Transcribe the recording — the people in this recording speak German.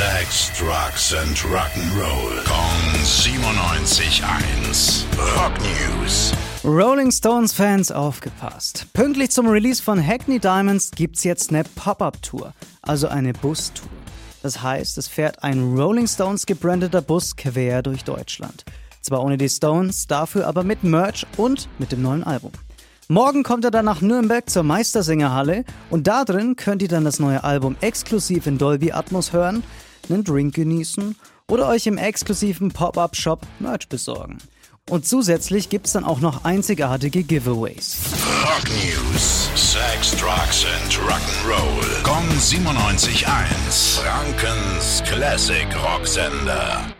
Sex, Drugs and Rock'n'Roll. Kong 97.1. Rock News. Rolling Stones Fans aufgepasst. Pünktlich zum Release von Hackney Diamonds gibt's jetzt eine Pop-Up-Tour, also eine Bustour. Das heißt, es fährt ein Rolling Stones gebrandeter Bus quer durch Deutschland. Zwar ohne die Stones, dafür aber mit Merch und mit dem neuen Album. Morgen kommt er dann nach Nürnberg zur Meistersingerhalle und da drin könnt ihr dann das neue Album exklusiv in Dolby Atmos hören, einen Drink genießen oder euch im exklusiven Pop-Up-Shop Merch besorgen. Und zusätzlich gibt's dann auch noch einzigartige Giveaways. Rock News. Sex, Drugs and Rock'n'Roll. Kong 97.1. Frankens Classic Rocksender.